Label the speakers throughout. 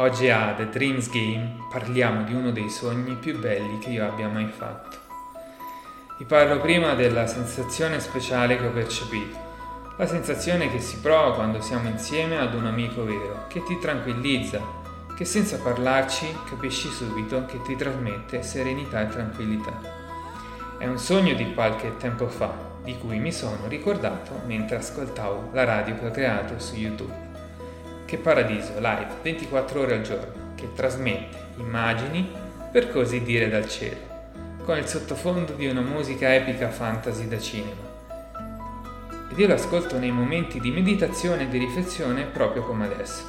Speaker 1: Oggi a The Dreams Game parliamo di uno dei sogni più belli che io abbia mai fatto. Vi parlo prima della sensazione speciale che ho percepito, la sensazione che si prova quando siamo insieme ad un amico vero, che ti tranquillizza, che senza parlarci capisci subito che ti trasmette serenità e tranquillità. È un sogno di qualche tempo fa, di cui mi sono ricordato mentre ascoltavo la radio che ho creato su YouTube. Che paradiso live 24 ore al giorno che trasmette immagini per così dire dal cielo, con il sottofondo di una musica epica fantasy da cinema. Ed io l'ascolto nei momenti di meditazione e di riflessione proprio come adesso.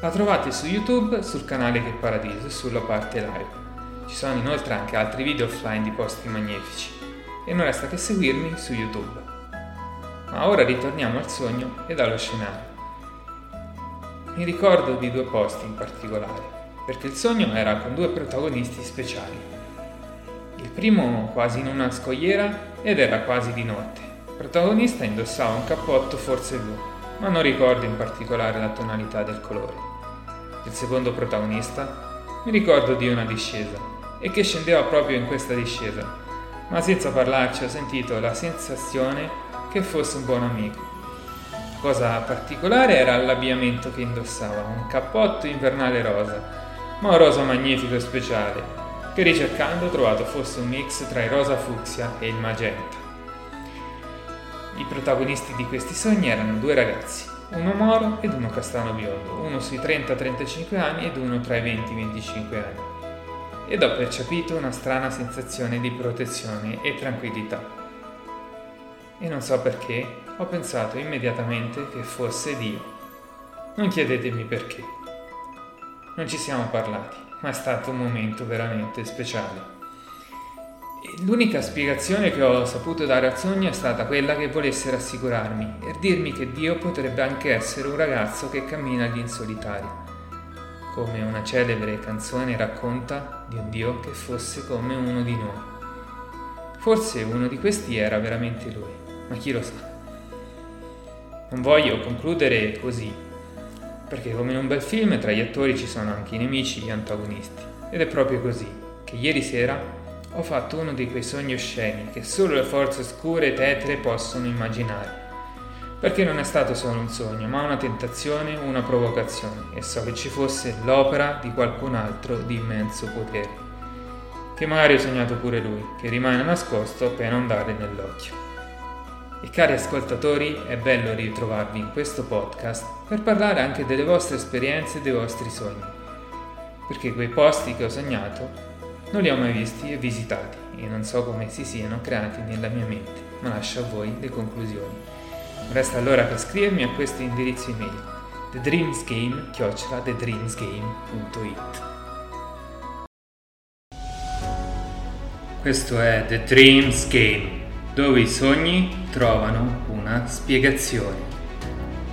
Speaker 1: La trovate su YouTube sul canale Che Paradiso e sulla parte live. Ci sono inoltre anche altri video offline di posti magnifici e non resta che seguirmi su YouTube. Ma ora ritorniamo al sogno e dallo scenario. Mi ricordo di due posti in particolare, perché il sogno era con due protagonisti speciali. Il primo quasi in una scogliera ed era quasi di notte. Il protagonista indossava un cappotto forse blu, ma non ricordo in particolare la tonalità del colore. Il secondo protagonista mi ricordo di una discesa e che scendeva proprio in questa discesa, ma senza parlarci ho sentito la sensazione che fosse un buon amico cosa particolare era l'abbigliamento che indossava, un cappotto invernale rosa, ma un rosa magnifico e speciale, che ricercando ho trovato fosse un mix tra il rosa fucsia e il magenta. I protagonisti di questi sogni erano due ragazzi, uno moro ed uno castano biondo, uno sui 30-35 anni ed uno tra i 20-25 anni. Ed ho percepito una strana sensazione di protezione e tranquillità e non so perché ho pensato immediatamente che fosse Dio. Non chiedetemi perché. Non ci siamo parlati, ma è stato un momento veramente speciale. L'unica spiegazione che ho saputo dare al sogno è stata quella che volesse rassicurarmi e dirmi che Dio potrebbe anche essere un ragazzo che cammina lì in solitario, come una celebre canzone racconta di un Dio che fosse come uno di noi. Forse uno di questi era veramente lui ma chi lo sa. Non voglio concludere così, perché come in un bel film tra gli attori ci sono anche i nemici e gli antagonisti. Ed è proprio così che ieri sera ho fatto uno di quei sogni osceni che solo le forze oscure e tetre possono immaginare. Perché non è stato solo un sogno, ma una tentazione, una provocazione, e so che ci fosse l'opera di qualcun altro di immenso potere. Che magari ho sognato pure lui, che rimane nascosto per non dare nell'occhio. E cari ascoltatori, è bello ritrovarvi in questo podcast per parlare anche delle vostre esperienze e dei vostri sogni, perché quei posti che ho sognato non li ho mai visti e visitati e non so come si siano creati nella mia mente, ma lascio a voi le conclusioni. Resta allora che scrivermi a questo indirizzo email thedreamsgame.it Questo è The Dreams Game dove i sogni trovano una spiegazione.